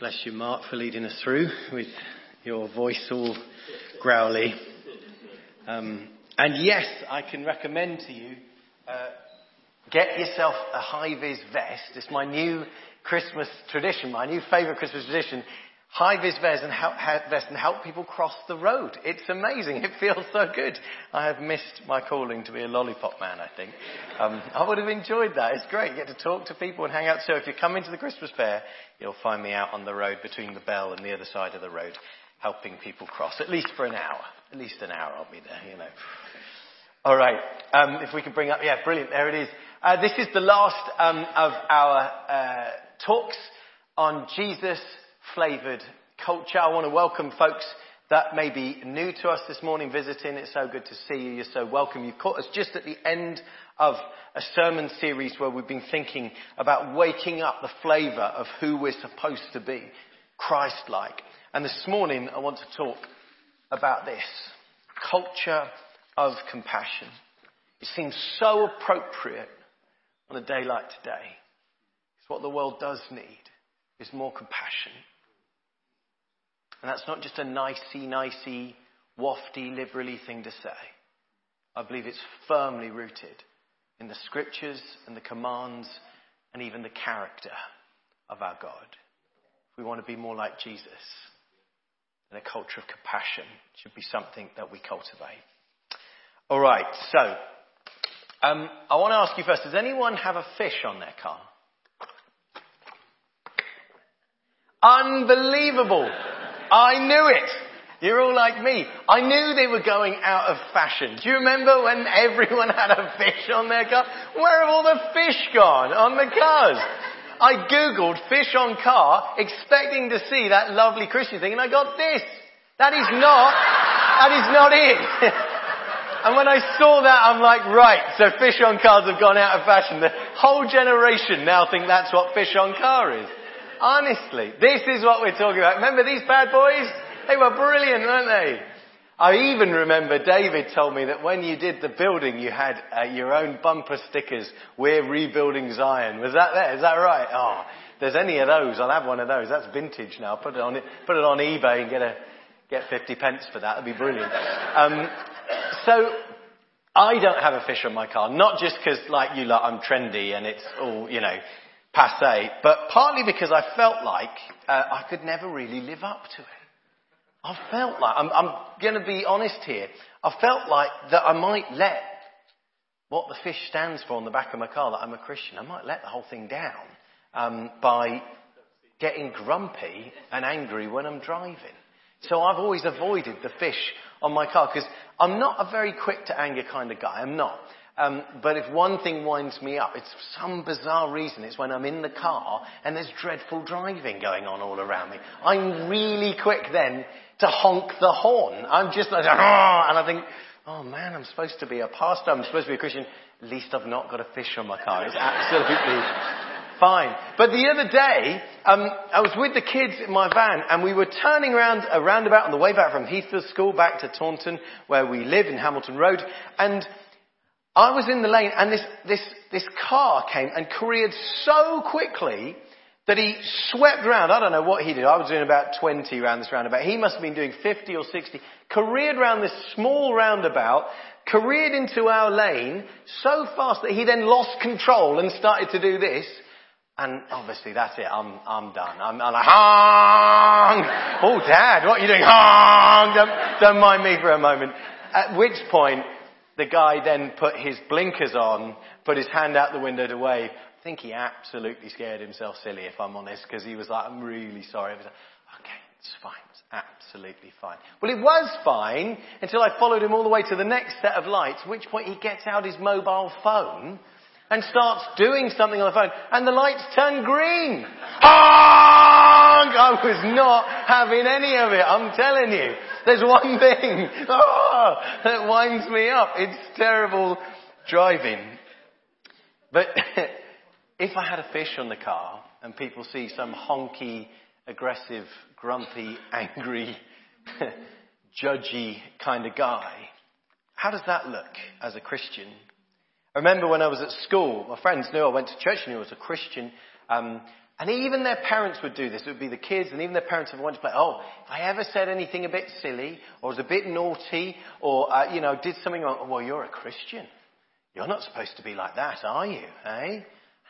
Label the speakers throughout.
Speaker 1: Bless you, Mark, for leading us through with your voice all growly. Um, and yes, I can recommend to you, uh, get yourself a high vis vest. It's my new Christmas tradition, my new favourite Christmas tradition high vis vest and, help, vest and help people cross the road. It's amazing. It feels so good. I have missed my calling to be a lollipop man, I think. Um, I would have enjoyed that. It's great. You get to talk to people and hang out. So if you come into the Christmas fair, you'll find me out on the road between the bell and the other side of the road, helping people cross, at least for an hour. At least an hour I'll be there, you know. All right. Um, if we can bring up, yeah, brilliant. There it is. Uh, this is the last um, of our uh, talks on Jesus flavoured culture. I want to welcome folks that may be new to us this morning visiting. It's so good to see you. You're so welcome. You've caught us just at the end of a sermon series where we've been thinking about waking up the flavour of who we're supposed to be, Christ-like. And this morning I want to talk about this, culture of compassion. It seems so appropriate on a day like today. It's what the world does need, is more compassion. And that's not just a nicey, nicey, wafty, liberally thing to say. I believe it's firmly rooted in the scriptures and the commands and even the character of our God. If we want to be more like Jesus, then a culture of compassion should be something that we cultivate. All right, so um, I want to ask you first: Does anyone have a fish on their car? Unbelievable! I knew it. You're all like me. I knew they were going out of fashion. Do you remember when everyone had a fish on their car? Where have all the fish gone on the cars? I googled fish on car expecting to see that lovely Christian thing and I got this. That is not, that is not it. and when I saw that, I'm like, right, so fish on cars have gone out of fashion. The whole generation now think that's what fish on car is. Honestly, this is what we're talking about. Remember these bad boys? They were brilliant, weren't they? I even remember David told me that when you did the building, you had uh, your own bumper stickers. We're rebuilding Zion. Was that there? Is that right? Oh, there's any of those, I'll have one of those. That's vintage now. Put it on, put it on eBay and get a, get 50 pence for that. That'd be brilliant. Um, so I don't have a fish on my car, not just because like you lot, I'm trendy and it's all, you know, passe, but partly because I felt like uh, I could never really live up to it. I felt like, I'm, I'm going to be honest here, I felt like that I might let what the fish stands for on the back of my car, that I'm a Christian, I might let the whole thing down um, by getting grumpy and angry when I'm driving. So I've always avoided the fish on my car because I'm not a very quick to anger kind of guy. I'm not. Um, but if one thing winds me up, it's for some bizarre reason. It's when I'm in the car and there's dreadful driving going on all around me. I'm really quick then to honk the horn. I'm just like, ah, and I think, oh man, I'm supposed to be a pastor. I'm supposed to be a Christian. At least I've not got a fish on my car. It's absolutely fine. But the other day, um, I was with the kids in my van and we were turning around a roundabout on the way back from Heathfield School back to Taunton where we live in Hamilton Road and I was in the lane and this, this, this car came and careered so quickly that he swept round. I don't know what he did. I was doing about 20 around this roundabout. He must have been doing 50 or 60. Careered round this small roundabout, careered into our lane so fast that he then lost control and started to do this. And obviously that's it. I'm, I'm done. I'm, I'm like, Hong! Oh dad, what are you doing? Hong! Don't, don't mind me for a moment. At which point, the guy then put his blinkers on, put his hand out the window to wave. I think he absolutely scared himself silly, if I'm honest, because he was like, I'm really sorry. I was like, okay, it's fine. It's absolutely fine. Well, it was fine until I followed him all the way to the next set of lights, at which point he gets out his mobile phone and starts doing something on the phone, and the lights turn green. Ah! I was not having any of it, I'm telling you. There's one thing oh, that winds me up. It's terrible driving. But if I had a fish on the car and people see some honky, aggressive, grumpy, angry, judgy kind of guy, how does that look as a Christian I remember when I was at school, my friends knew I went to church and knew I was a Christian. Um, And even their parents would do this. It would be the kids and even their parents would want to play, oh, if I ever said anything a bit silly or was a bit naughty or, uh, you know, did something wrong, well, you're a Christian. You're not supposed to be like that, are you? Eh? And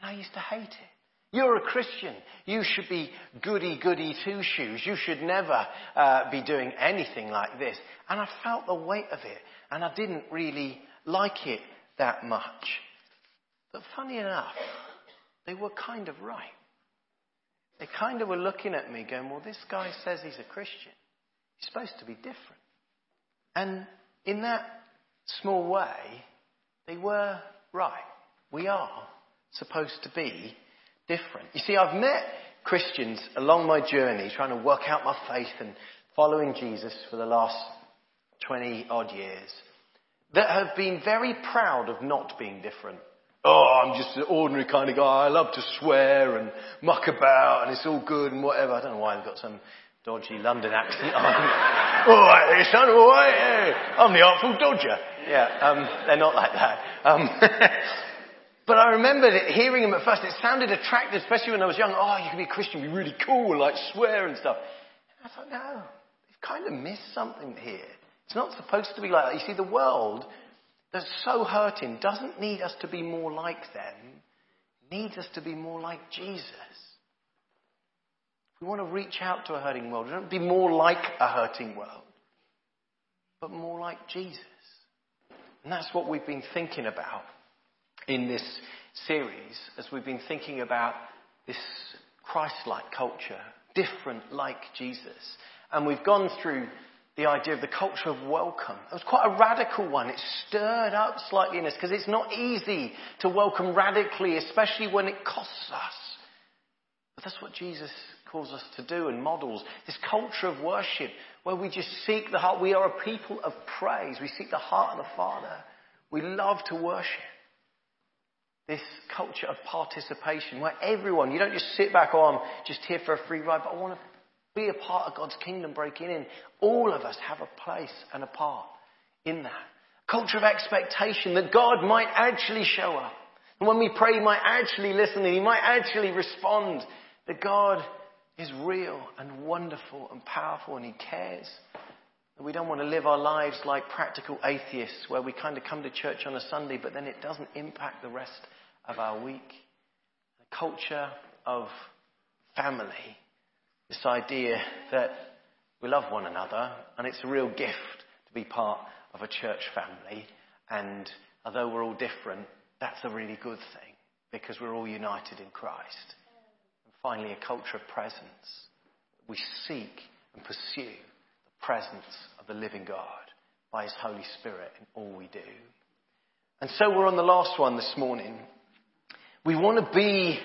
Speaker 1: I used to hate it. You're a Christian. You should be goody goody two shoes. You should never uh, be doing anything like this. And I felt the weight of it, and I didn't really like it that much. But funny enough, they were kind of right. They kind of were looking at me going, well, this guy says he's a Christian. He's supposed to be different. And in that small way, they were right. We are supposed to be different. You see, I've met Christians along my journey trying to work out my faith and following Jesus for the last 20 odd years that have been very proud of not being different. Oh, I'm just an ordinary kind of guy. I love to swear and muck about and it's all good and whatever. I don't know why I've got some dodgy London accent. On. all right, there, son, all right. I'm the Artful Dodger. Yeah, um, they're not like that. Um, but I remember hearing them at first. It sounded attractive, especially when I was young. Oh, you can be a Christian, be really cool, like swear and stuff. And I thought, no, they've kind of missed something here. It's not supposed to be like that. You see, the world that's so hurting doesn't need us to be more like them. It needs us to be more like Jesus. We want to reach out to a hurting world, we don't be more like a hurting world, but more like Jesus. And that's what we've been thinking about in this series as we've been thinking about this Christ-like culture, different like Jesus. And we've gone through the idea of the culture of welcome. It was quite a radical one. It stirred up slightly in us because it's not easy to welcome radically, especially when it costs us. But that's what Jesus calls us to do and models. This culture of worship where we just seek the heart. We are a people of praise. We seek the heart of the Father. We love to worship. This culture of participation where everyone, you don't just sit back, oh, I'm just here for a free ride, but I want to be a part of God's kingdom breaking in. All of us have a place and a part in that. Culture of expectation that God might actually show up. And when we pray, He might actually listen and He might actually respond. That God is real and wonderful and powerful and He cares. We don't want to live our lives like practical atheists where we kind of come to church on a Sunday but then it doesn't impact the rest of our week. A culture of family this idea that we love one another and it's a real gift to be part of a church family. And although we're all different, that's a really good thing because we're all united in Christ. And finally, a culture of presence. We seek and pursue the presence of the living God by His Holy Spirit in all we do. And so we're on the last one this morning. We want to be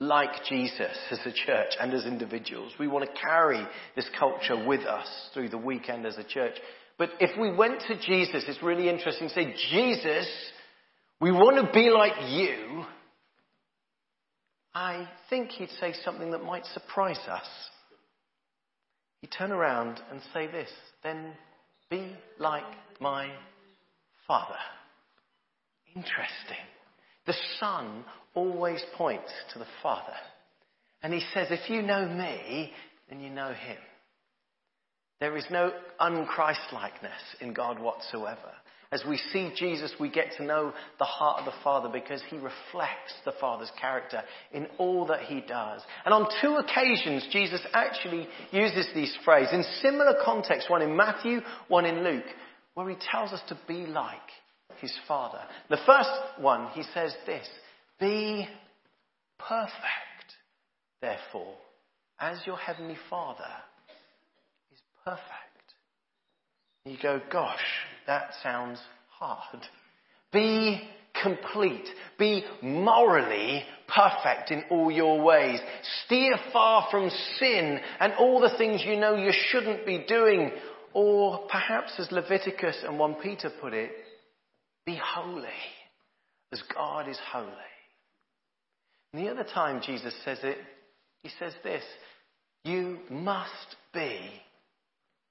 Speaker 1: like Jesus as a church and as individuals. We want to carry this culture with us through the weekend as a church. But if we went to Jesus, it's really interesting to say, Jesus, we want to be like you. I think he'd say something that might surprise us. He'd turn around and say this, then be like my Father. Interesting. The Son always points to the Father. And he says, if you know me, then you know him. There is no unChristlikeness in God whatsoever. As we see Jesus, we get to know the heart of the Father because he reflects the Father's character in all that he does. And on two occasions, Jesus actually uses these phrases in similar contexts, one in Matthew, one in Luke, where he tells us to be like his Father. The first one, he says this, be perfect, therefore, as your heavenly Father is perfect. You go, gosh, that sounds hard. Be complete. Be morally perfect in all your ways. Steer far from sin and all the things you know you shouldn't be doing. Or perhaps as Leviticus and 1 Peter put it, be holy as God is holy. And the other time Jesus says it, he says this You must be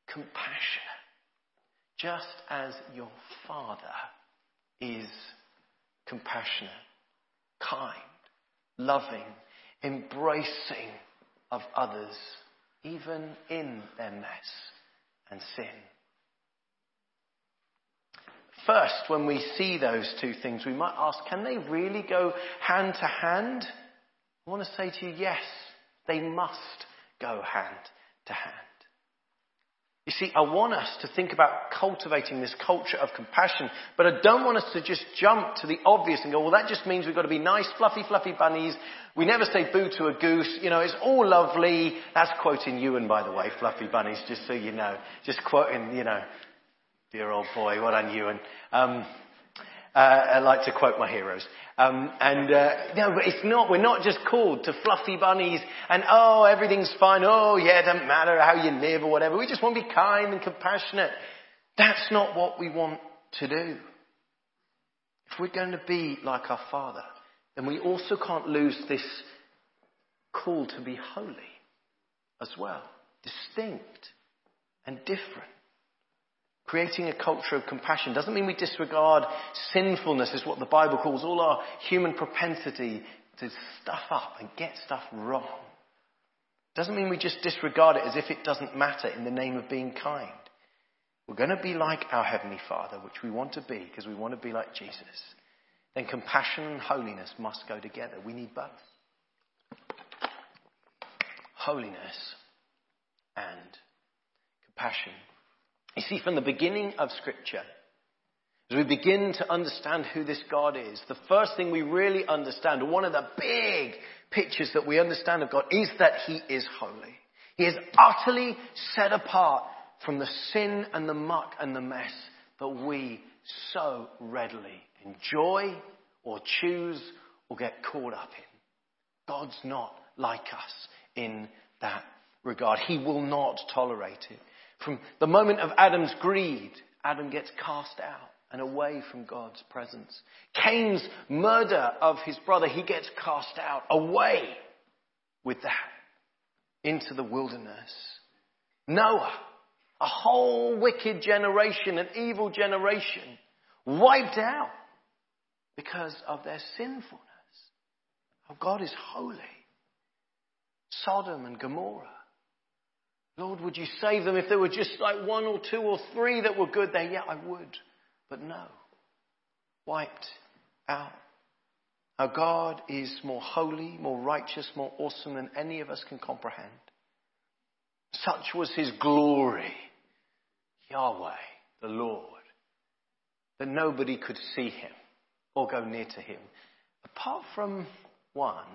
Speaker 1: compassionate, just as your Father is compassionate, kind, loving, embracing of others, even in their mess and sin. First, when we see those two things, we might ask, can they really go hand to hand? I want to say to you, yes, they must go hand to hand. You see, I want us to think about cultivating this culture of compassion, but I don't want us to just jump to the obvious and go, well, that just means we've got to be nice, fluffy, fluffy bunnies. We never say boo to a goose. You know, it's all lovely. That's quoting Ewan, by the way, fluffy bunnies, just so you know. Just quoting, you know, dear old boy, what on Ewan. Um, uh, I like to quote my heroes. Um, and uh, no, but it's not. We're not just called to fluffy bunnies and oh, everything's fine. Oh, yeah, it doesn't matter how you live or whatever. We just want to be kind and compassionate. That's not what we want to do. If we're going to be like our Father, then we also can't lose this call to be holy as well, distinct and different. Creating a culture of compassion doesn't mean we disregard sinfulness, is what the Bible calls all our human propensity to stuff up and get stuff wrong. Doesn't mean we just disregard it as if it doesn't matter in the name of being kind. We're going to be like our Heavenly Father, which we want to be because we want to be like Jesus. Then compassion and holiness must go together. We need both. Holiness and compassion you see, from the beginning of Scripture, as we begin to understand who this God is, the first thing we really understand, one of the big pictures that we understand of God, is that He is holy. He is utterly set apart from the sin and the muck and the mess that we so readily enjoy or choose or get caught up in. God's not like us in that regard. He will not tolerate it. From the moment of Adam's greed, Adam gets cast out and away from God's presence. Cain's murder of his brother, he gets cast out, away with that, into the wilderness. Noah, a whole wicked generation, an evil generation, wiped out because of their sinfulness. Oh, God is holy. Sodom and Gomorrah. Lord, would you save them if there were just like one or two or three that were good there? Yeah, I would. But no. Wiped out. Our God is more holy, more righteous, more awesome than any of us can comprehend. Such was his glory, Yahweh, the Lord, that nobody could see him or go near to him. Apart from one,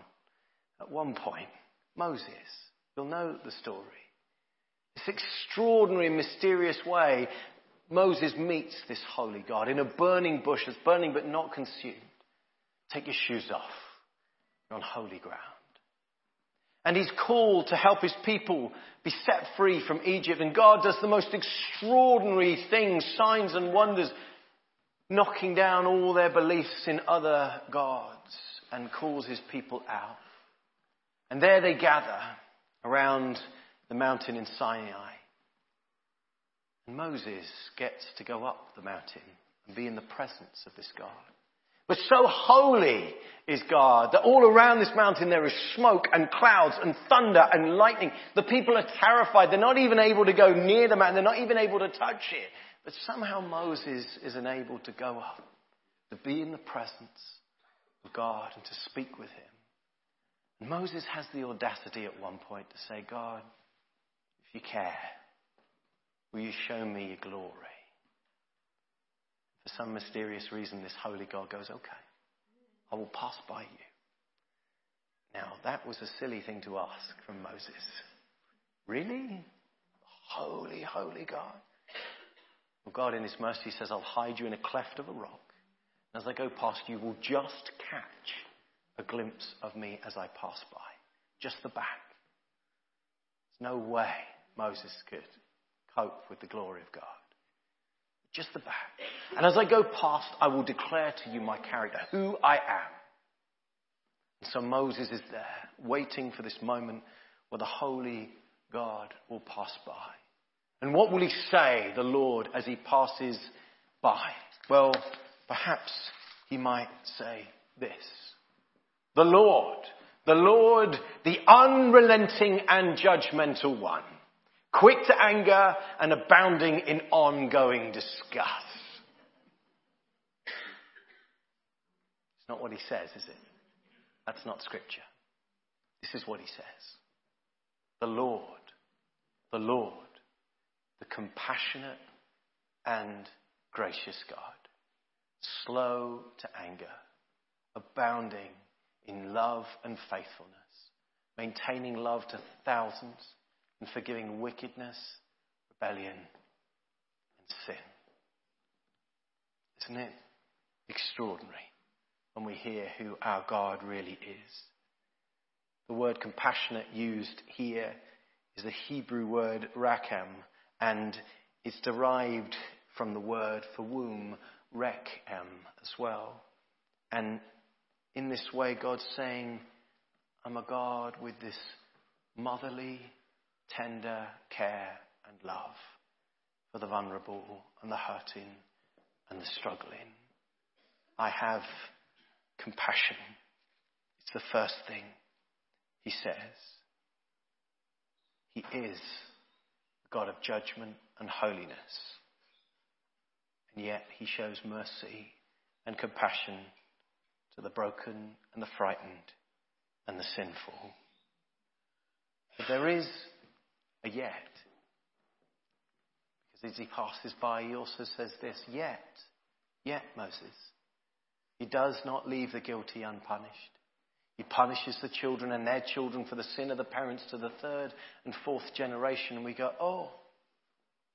Speaker 1: at one point, Moses. You'll know the story. This extraordinary, mysterious way, Moses meets this holy God in a burning bush that's burning but not consumed. Take your shoes off. You're on holy ground. And he's called to help his people be set free from Egypt. And God does the most extraordinary things, signs and wonders, knocking down all their beliefs in other gods and calls his people out. And there they gather around the mountain in Sinai. And Moses gets to go up the mountain and be in the presence of this God. But so holy is God that all around this mountain there is smoke and clouds and thunder and lightning. The people are terrified. They're not even able to go near the mountain. They're not even able to touch it. But somehow Moses is enabled to go up, to be in the presence of God and to speak with him. And Moses has the audacity at one point to say, God, you care, will you show me your glory? For some mysterious reason, this holy God goes, okay, I will pass by you. Now, that was a silly thing to ask from Moses. Really? Holy, holy God. Well, God, in His mercy, says, I'll hide you in a cleft of a rock. And as I go past, you will just catch a glimpse of me as I pass by. Just the back. There's no way Moses could cope with the glory of God. Just the back. And as I go past, I will declare to you my character, who I am. And so Moses is there, waiting for this moment where the holy God will pass by. And what will he say, the Lord, as he passes by? Well, perhaps he might say this. The Lord, The Lord, the unrelenting and judgmental one. Quick to anger and abounding in ongoing disgust. It's not what he says, is it? That's not scripture. This is what he says. The Lord, the Lord, the compassionate and gracious God, slow to anger, abounding in love and faithfulness, maintaining love to thousands, and forgiving wickedness, rebellion, and sin. Isn't it extraordinary when we hear who our God really is? The word compassionate used here is the Hebrew word rakam, and it's derived from the word for womb, rekem, as well. And in this way, God's saying, I'm a God with this motherly, tender care and love for the vulnerable and the hurting and the struggling. I have compassion. It's the first thing he says. He is the God of judgment and holiness. And yet he shows mercy and compassion to the broken and the frightened and the sinful. But there is yet. Because as he passes by, he also says this, yet, yet Moses. He does not leave the guilty unpunished. He punishes the children and their children for the sin of the parents to the third and fourth generation. And we go, oh,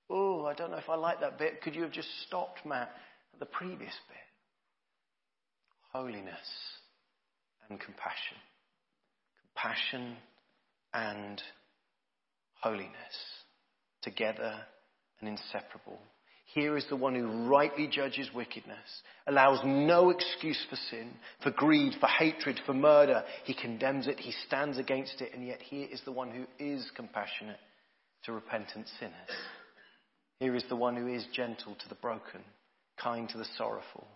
Speaker 1: oh, I don't know if I like that bit. Could you have just stopped, Matt, at the previous bit? holiness and compassion. Compassion and holiness together and inseparable. Here is the one who rightly judges wickedness, allows no excuse for sin, for greed, for hatred, for murder. He condemns it, he stands against it, and yet here is the one who is compassionate to repentant sinners. Here is the one who is gentle to the broken, kind to the sorrowful,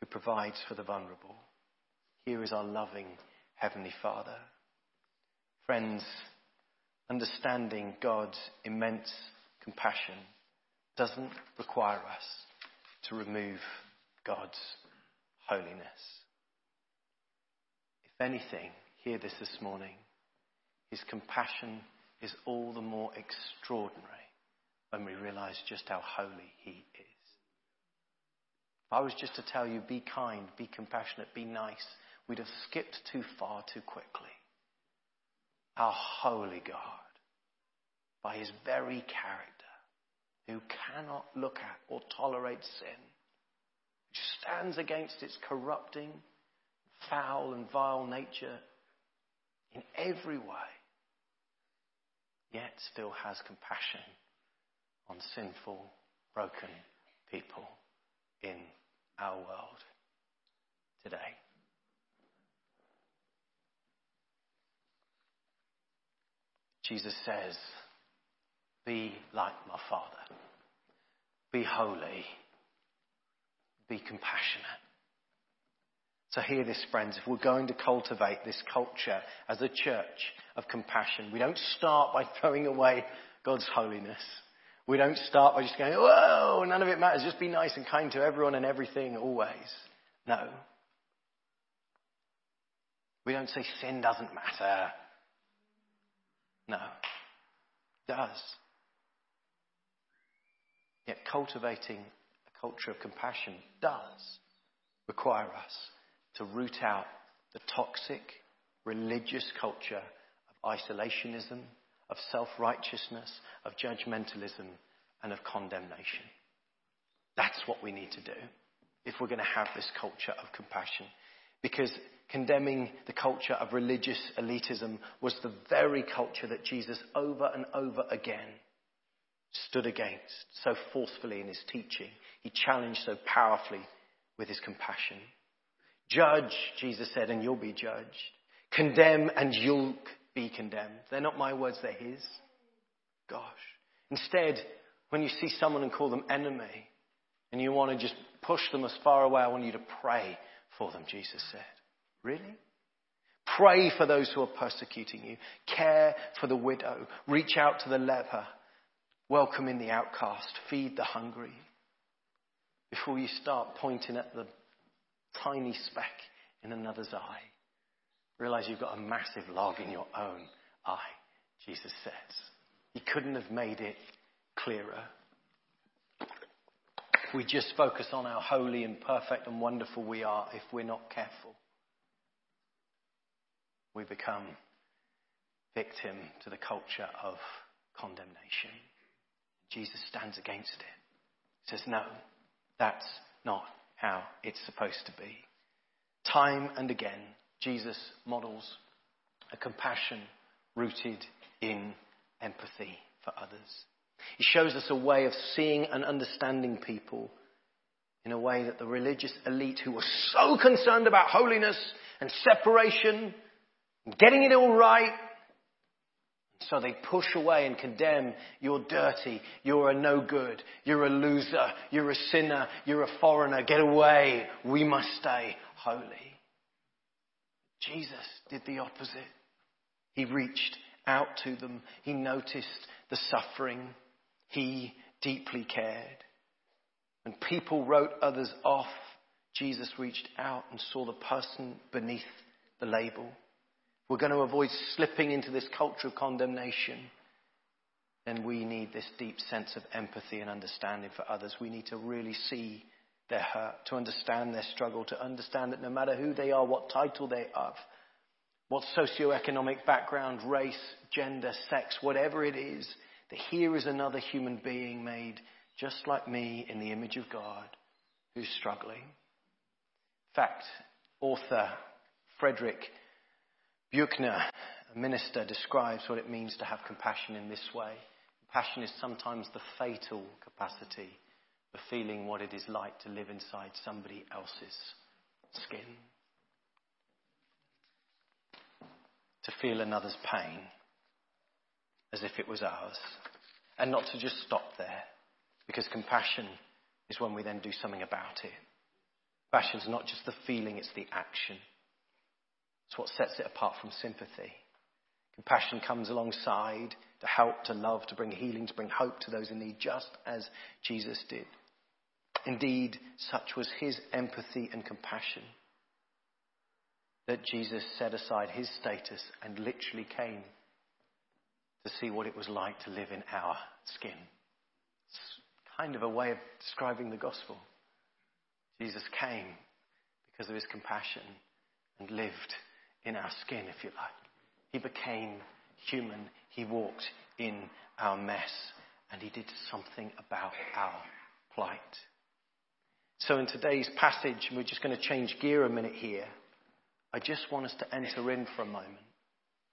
Speaker 1: who provides for the vulnerable. Here is our loving Heavenly Father. Friends, understanding God's immense compassion doesn't require us to remove God's holiness. If anything, hear this this morning. His compassion is all the more extraordinary when we realize just how holy He is. If I was just to tell you, be kind, be compassionate, be nice, we'd have skipped too far too quickly. Our holy God, by his very character, who cannot look at or tolerate sin, who stands against its corrupting, foul, and vile nature in every way, yet still has compassion on sinful, broken people in our world today. Jesus says, Be like my Father. Be holy. Be compassionate. So, hear this, friends. If we're going to cultivate this culture as a church of compassion, we don't start by throwing away God's holiness. We don't start by just going, whoa, none of it matters. Just be nice and kind to everyone and everything always. No. We don't say sin doesn't matter. No. Does. Yet cultivating a culture of compassion does require us to root out the toxic religious culture of isolationism of self-righteousness, of judgmentalism, and of condemnation. That's what we need to do if we're going to have this culture of compassion. Because condemning the culture of religious elitism was the very culture that Jesus over and over again stood against so forcefully in his teaching. He challenged so powerfully with his compassion. Judge, Jesus said, and you'll be judged. Condemn and you'll be condemned. They're not my words, they're his. Gosh. Instead, when you see someone and call them enemy, and you want to just push them as far away, I want you to pray for them, Jesus said. Really? Pray for those who are persecuting you. Care for the widow. Reach out to the leper. Welcome in the outcast. Feed the hungry. Before you start pointing at the tiny speck in another's eye, realize you've got a massive log in your own eye, Jesus says. He couldn't have made it clearer. We just focus on how holy and perfect and wonderful we are if we're not careful. We become victim to the culture of condemnation. Jesus stands against it. He says, no, that's not how it's supposed to be. Time and again, Jesus models a compassion rooted in empathy for others. He shows us a way of seeing and understanding people in a way that the religious elite who were so concerned about holiness and separation, getting it all right, so they push away and condemn, you're dirty, you're a no good, you're a loser, you're a sinner, you're a foreigner, get away, we must stay holy. Jesus did the opposite. He reached out to them, he noticed the suffering, he deeply cared. When people wrote others off, Jesus reached out and saw the person beneath the label. We're going to avoid slipping into this culture of condemnation. Then we need this deep sense of empathy and understanding for others. We need to really see their hurt, to understand their struggle, to understand that no matter who they are, what title they have, what socioeconomic background, race, gender, sex, whatever it is, that here is another human being made just like me in the image of God who's struggling. In fact, author Frederick Buechner, a minister, describes what it means to have compassion in this way. Compassion is sometimes the fatal capacity of feeling what it is like to live inside somebody else's skin. To feel another's pain as if it was ours. And not to just stop there, because compassion is when we then do something about it. Compassion is not just the feeling, it's the action. It's what sets it apart from sympathy. Compassion comes alongside to help, to love, to bring healing, to bring hope to those in need, just as Jesus did. Indeed, such was his empathy and compassion that Jesus set aside his status and literally came to see what it was like to live in our skin. It's kind of a way of describing the gospel. Jesus came because of his compassion and lived in our skin, if you like. He became human. He walked in our mess and he did something about our plight. So in today's passage, we're just going to change gear a minute here. I just want us to enter in for a moment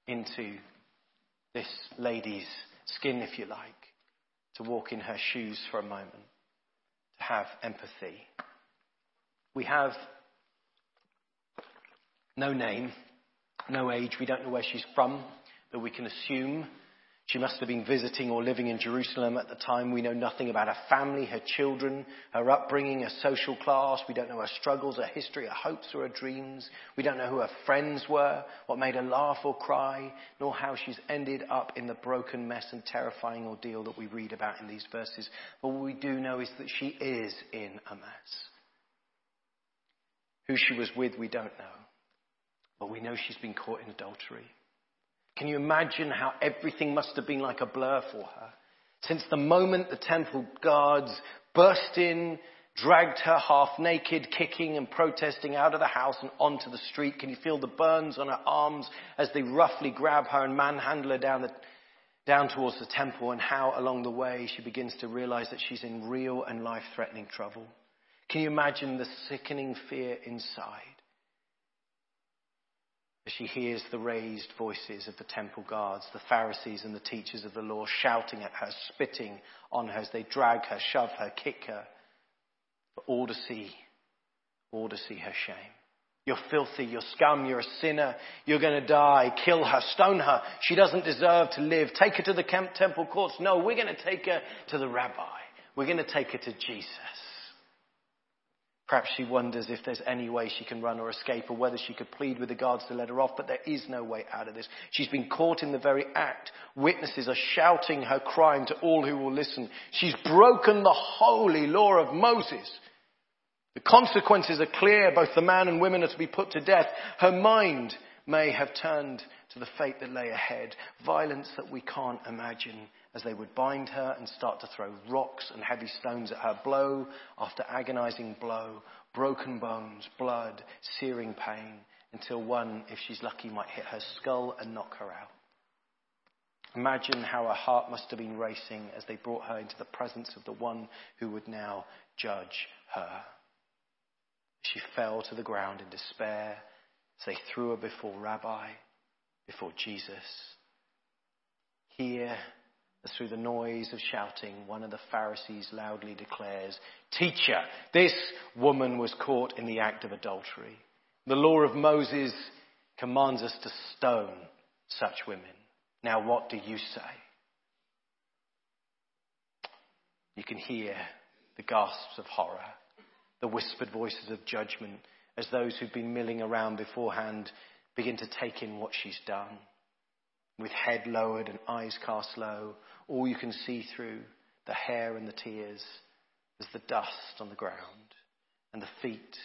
Speaker 1: into this lady's skin, if you like, to walk in her shoes for a moment, to have empathy. We have no name, no age. We don't know where she's from, but we can assume she must have been visiting or living in Jerusalem at the time. We know nothing about her family, her children, her upbringing, her social class. We don't know her struggles, her history, her hopes, or her dreams. We don't know who her friends were, what made her laugh or cry, nor how she's ended up in the broken mess and terrifying ordeal that we read about in these verses. But what we do know is that she is in a mess. Who she was with, we don't know. But we know she's been caught in adultery. Can you imagine how everything must have been like a blur for her? Since the moment the temple guards burst in, dragged her half naked, kicking and protesting out of the house and onto the street. Can you feel the burns on her arms as they roughly grab her and manhandle her down, the, down towards the temple and how along the way she begins to realize that she's in real and life threatening trouble? Can you imagine the sickening fear inside? As she hears the raised voices of the temple guards, the Pharisees and the teachers of the law shouting at her, spitting on her as they drag her, shove her, kick her, for all to see, all to see her shame. You're filthy, you're scum, you're a sinner, you're going to die, kill her, stone her. She doesn't deserve to live. Take her to the temple courts. No, we're going to take her to the rabbi. We're going to take her to Jesus. Perhaps she wonders if there's any way she can run or escape or whether she could plead with the guards to let her off, but there is no way out of this. She's been caught in the very act. Witnesses are shouting her crime to all who will listen. She's broken the holy law of Moses. The consequences are clear. Both the man and women are to be put to death. Her mind may have turned to the fate that lay ahead. Violence that we can't imagine as they would bind her and start to throw rocks and heavy stones at her, blow after agonizing blow, broken bones, blood, searing pain, until one, if she's lucky, might hit her skull and knock her out. Imagine how her heart must have been racing as they brought her into the presence of the one who would now judge her. She fell to the ground in despair as they threw her before Rabbi, before Jesus. Here, through the noise of shouting, one of the Pharisees loudly declares, Teacher, this woman was caught in the act of adultery. The law of Moses commands us to stone such women. Now what do you say? You can hear the gasps of horror, the whispered voices of judgment as those who've been milling around beforehand begin to take in what she's done. With head lowered and eyes cast low, all you can see through the hair and the tears is the dust on the ground and the feet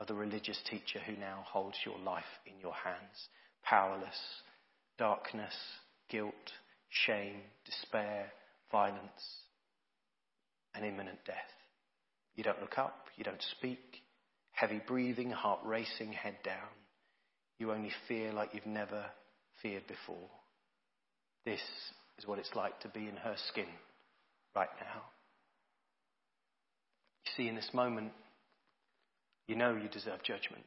Speaker 1: of the religious teacher who now holds your life in your hands. Powerless, darkness, guilt, shame, despair, violence, and imminent death. You don't look up, you don't speak, heavy breathing, heart racing, head down. You only fear like you've never feared before. This is what it's like to be in her skin right now. You see, in this moment, you know you deserve judgment.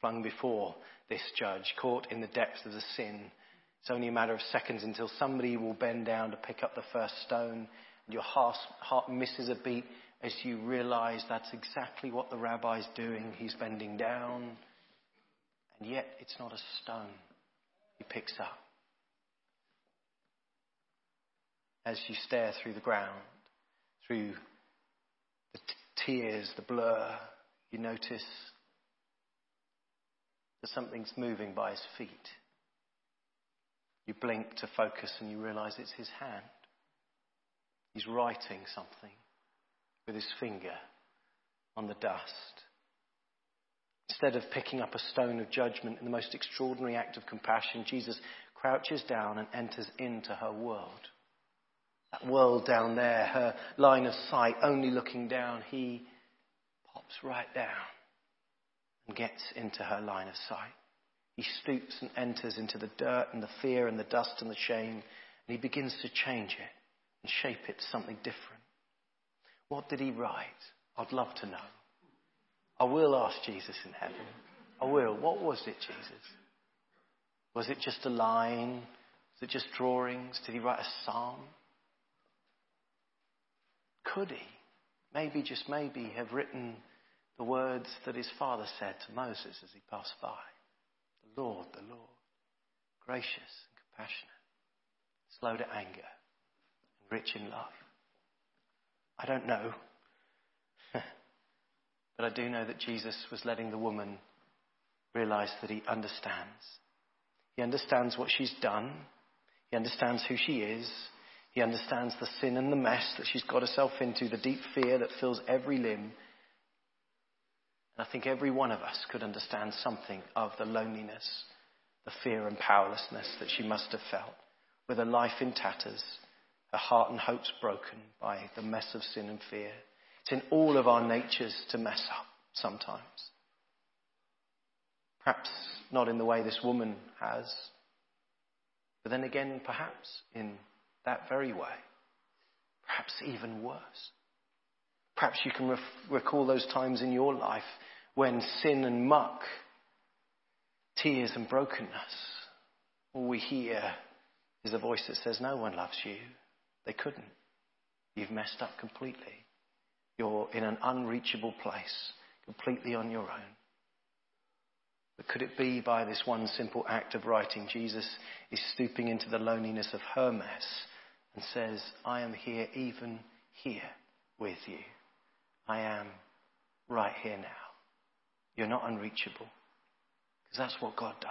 Speaker 1: Flung before this judge, caught in the depths of the sin. It's only a matter of seconds until somebody will bend down to pick up the first stone, and your heart, heart misses a beat as you realize that's exactly what the rabbi's doing. He's bending down, and yet it's not a stone he picks up. As you stare through the ground, through the t- tears, the blur, you notice that something's moving by his feet. You blink to focus and you realize it's his hand. He's writing something with his finger on the dust. Instead of picking up a stone of judgment in the most extraordinary act of compassion, Jesus crouches down and enters into her world that world down there, her line of sight, only looking down, he pops right down and gets into her line of sight. He stoops and enters into the dirt and the fear and the dust and the shame, and he begins to change it and shape it to something different. What did he write? I'd love to know. I will ask Jesus in heaven. I will. What was it, Jesus? Was it just a line? Was it just drawings? Did he write a psalm? Could he, maybe, just maybe, have written the words that his father said to Moses as he passed by? The Lord, the Lord, gracious and compassionate, slow to anger, and rich in love. I don't know. but I do know that Jesus was letting the woman realize that he understands. He understands what she's done. He understands who she is. He understands the sin and the mess that she's got herself into, the deep fear that fills every limb. And I think every one of us could understand something of the loneliness, the fear and powerlessness that she must have felt, with her life in tatters, her heart and hopes broken by the mess of sin and fear. It's in all of our natures to mess up sometimes. Perhaps not in the way this woman has, but then again, perhaps in that very way. Perhaps even worse. Perhaps you can recall those times in your life when sin and muck, tears and brokenness, all we hear is a voice that says, No one loves you. They couldn't. You've messed up completely. You're in an unreachable place, completely on your own. But could it be by this one simple act of writing, Jesus is stooping into the loneliness of her mess and says, I am here, even here with you. I am right here now. You're not unreachable. Because that's what God does.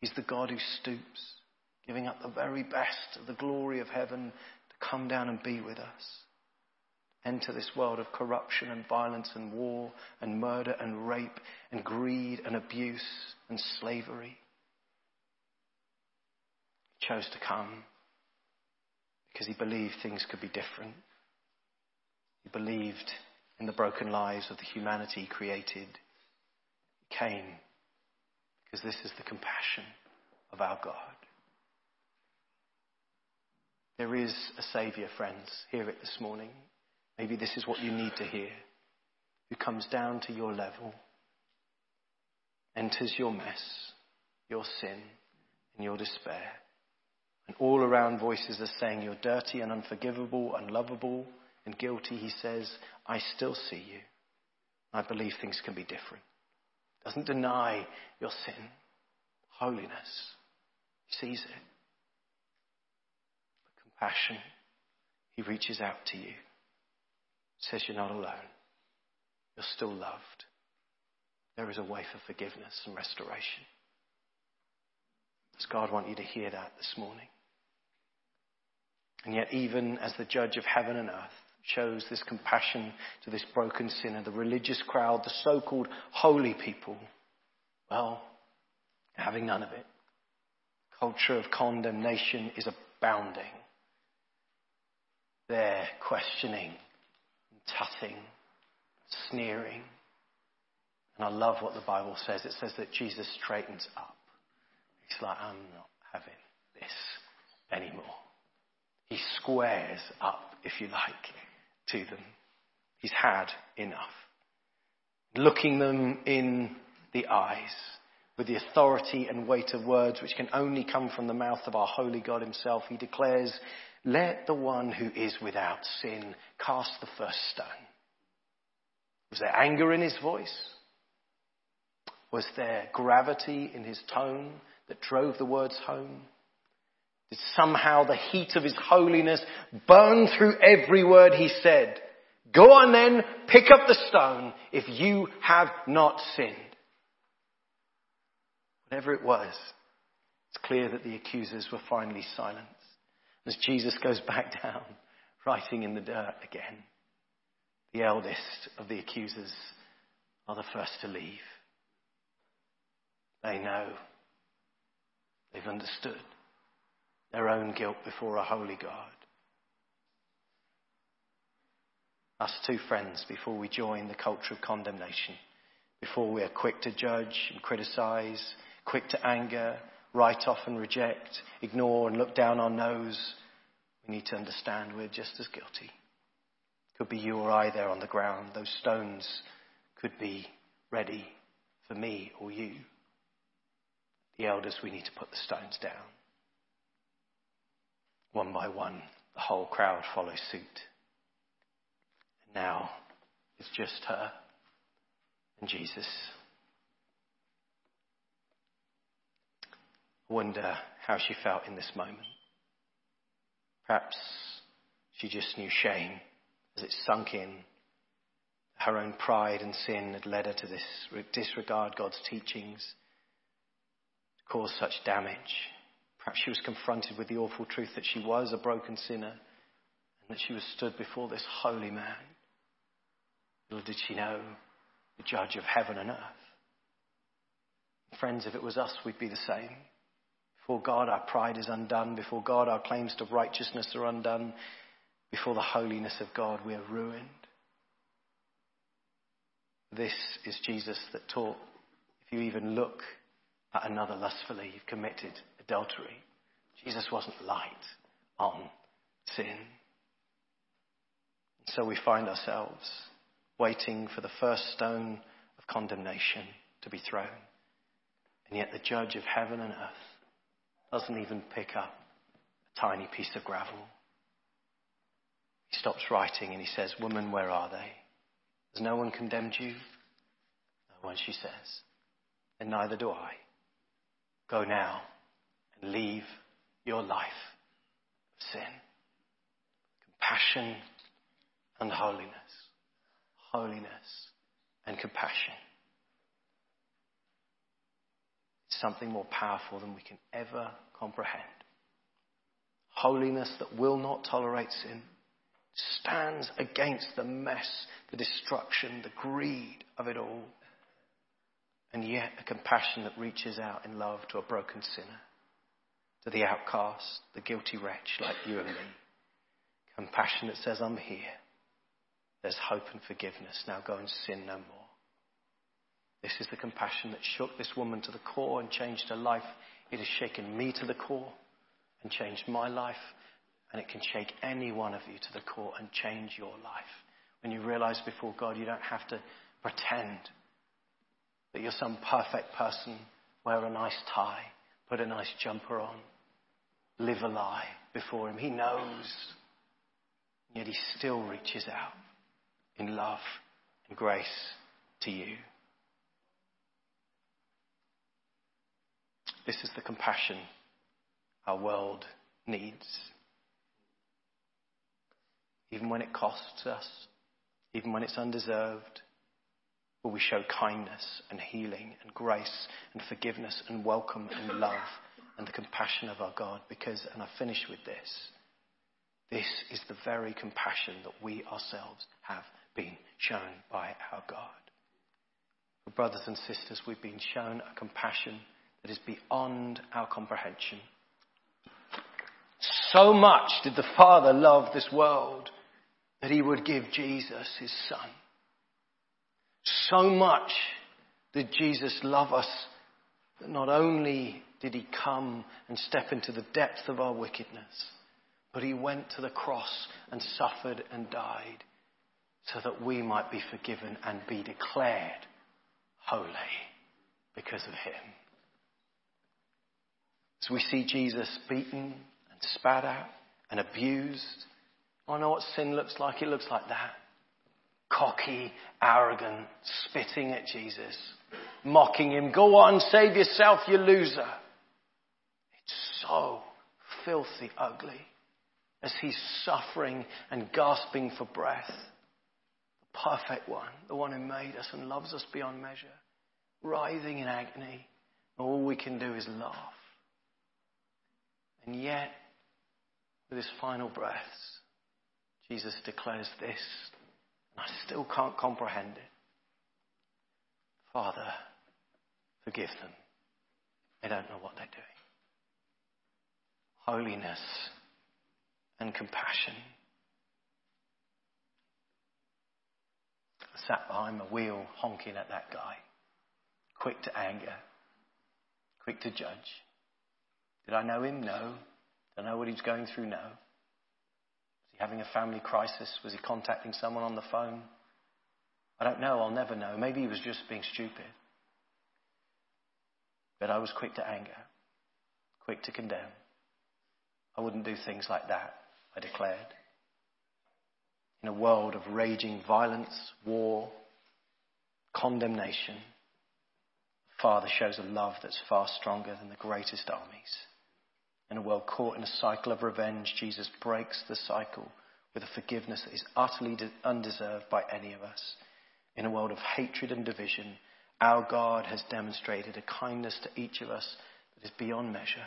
Speaker 1: He's the God who stoops, giving up the very best of the glory of heaven to come down and be with us. Enter this world of corruption and violence and war and murder and rape and greed and abuse and slavery. He chose to come because he believed things could be different. He believed in the broken lives of the humanity he created. He came because this is the compassion of our God. There is a Saviour, friends. Hear it this morning. Maybe this is what you need to hear. Who comes down to your level, enters your mess, your sin, and your despair. And all around voices are saying you're dirty and unforgivable, unlovable and guilty. He says, I still see you. I believe things can be different. Doesn't deny your sin, holiness. He sees it. But compassion, he reaches out to you says you're not alone. You're still loved. There is a way for forgiveness and restoration. Does God want you to hear that this morning? And yet, even as the judge of heaven and earth shows this compassion to this broken sinner, the religious crowd, the so called holy people, well, having none of it. Culture of condemnation is abounding. They're questioning and tutting, sneering. And I love what the Bible says. It says that Jesus straightens up. He's like, I'm not having this anymore. He squares up, if you like, to them. He's had enough. Looking them in the eyes with the authority and weight of words which can only come from the mouth of our holy God himself, he declares, let the one who is without sin cast the first stone. Was there anger in his voice? Was there gravity in his tone that drove the words home? Did somehow the heat of his holiness burn through every word he said? Go on then, pick up the stone if you have not sinned. Whatever it was, it's clear that the accusers were finally silenced as Jesus goes back down, writing in the dirt again. The eldest of the accusers are the first to leave. They know. They've understood their own guilt before a holy God. Us two friends, before we join the culture of condemnation, before we are quick to judge and criticize, quick to anger, write off and reject, ignore and look down our nose, we need to understand we're just as guilty. Could be you or I there on the ground. Those stones could be ready for me or you. The elders, we need to put the stones down. One by one, the whole crowd follows suit. And now it's just her and Jesus. I wonder how she felt in this moment. Perhaps she just knew shame as it sunk in. Her own pride and sin had led her to this disregard God's teachings, to cause such damage. Perhaps she was confronted with the awful truth that she was a broken sinner and that she was stood before this holy man. Little did she know the judge of heaven and earth. Friends, if it was us, we'd be the same. Before God, our pride is undone. Before God, our claims to righteousness are undone. Before the holiness of God, we are ruined. This is Jesus that taught if you even look at another lustfully, you've committed adultery. Jesus wasn't light on sin. So we find ourselves waiting for the first stone of condemnation to be thrown. And yet the judge of heaven and earth doesn't even pick up a tiny piece of gravel. He stops writing and he says, Woman, where are they? Has no one condemned you? One, she says. And neither do I. Go now and leave your life of sin. Compassion and holiness. Holiness and compassion. It's something more powerful than we can ever comprehend. Holiness that will not tolerate sin stands against the mess, the destruction, the greed of it all. And yet a compassion that reaches out in love to a broken sinner, to the outcast, the guilty wretch like you and me. Compassion that says, I'm here. There's hope and forgiveness. Now go and sin no more. This is the compassion that shook this woman to the core and changed her life. It has shaken me to the core and changed my life. And it can shake any one of you to the core and change your life. When you realize before God you don't have to pretend that you're some perfect person, wear a nice tie, put a nice jumper on, live a lie before Him. He knows. Yet He still reaches out in love and grace to you. This is the compassion our world needs. Even when it costs us, even when it's undeserved, will we show kindness and healing and grace and forgiveness and welcome and love and the compassion of our God because, and I finish with this, this is the very compassion that we ourselves have been shown by our God. Brothers and sisters, we've been shown a compassion that is beyond our comprehension. So much did the Father love this world that he would give Jesus his Son. So much did Jesus love us that not only did he come and step into the depth of our wickedness, but he went to the cross and suffered and died so that we might be forgiven and be declared holy because of him. As we see Jesus beaten and spat at and abused, I know what sin looks like. It looks like that. Cocky, arrogant, spitting at Jesus, mocking him. Go on, save yourself, you loser. So filthy ugly as he's suffering and gasping for breath. The perfect one, the one who made us and loves us beyond measure, writhing in agony. All we can do is laugh. And yet, with his final breaths, Jesus declares this, and I still can't comprehend it. Father, forgive them. They don't know what they're doing. Holiness and compassion. I sat behind my wheel honking at that guy, quick to anger, quick to judge. Did I know him? No. Did I know what he was going through? No. Was he having a family crisis? Was he contacting someone on the phone? I don't know. I'll never know. Maybe he was just being stupid. But I was quick to anger, quick to condemn. I wouldn't do things like that. I declared. In a world of raging violence, war, condemnation, Father shows a love that's far stronger than the greatest armies. In a world caught in a cycle of revenge, Jesus breaks the cycle with a forgiveness that is utterly undeserved by any of us. In a world of hatred and division, our God has demonstrated a kindness to each of us that is beyond measure.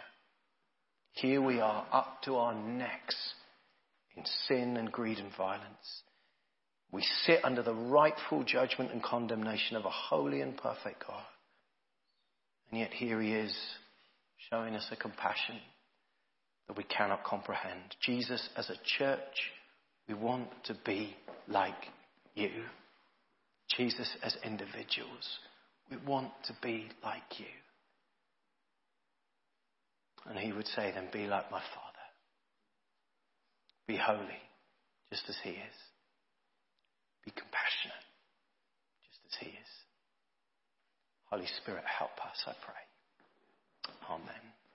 Speaker 1: Here we are up to our necks in sin and greed and violence. We sit under the rightful judgment and condemnation of a holy and perfect God. And yet here he is showing us a compassion that we cannot comprehend. Jesus, as a church, we want to be like you. Jesus, as individuals, we want to be like you. And he would say, Then be like my Father. Be holy, just as he is. Be compassionate, just as he is. Holy Spirit, help us, I pray. Amen.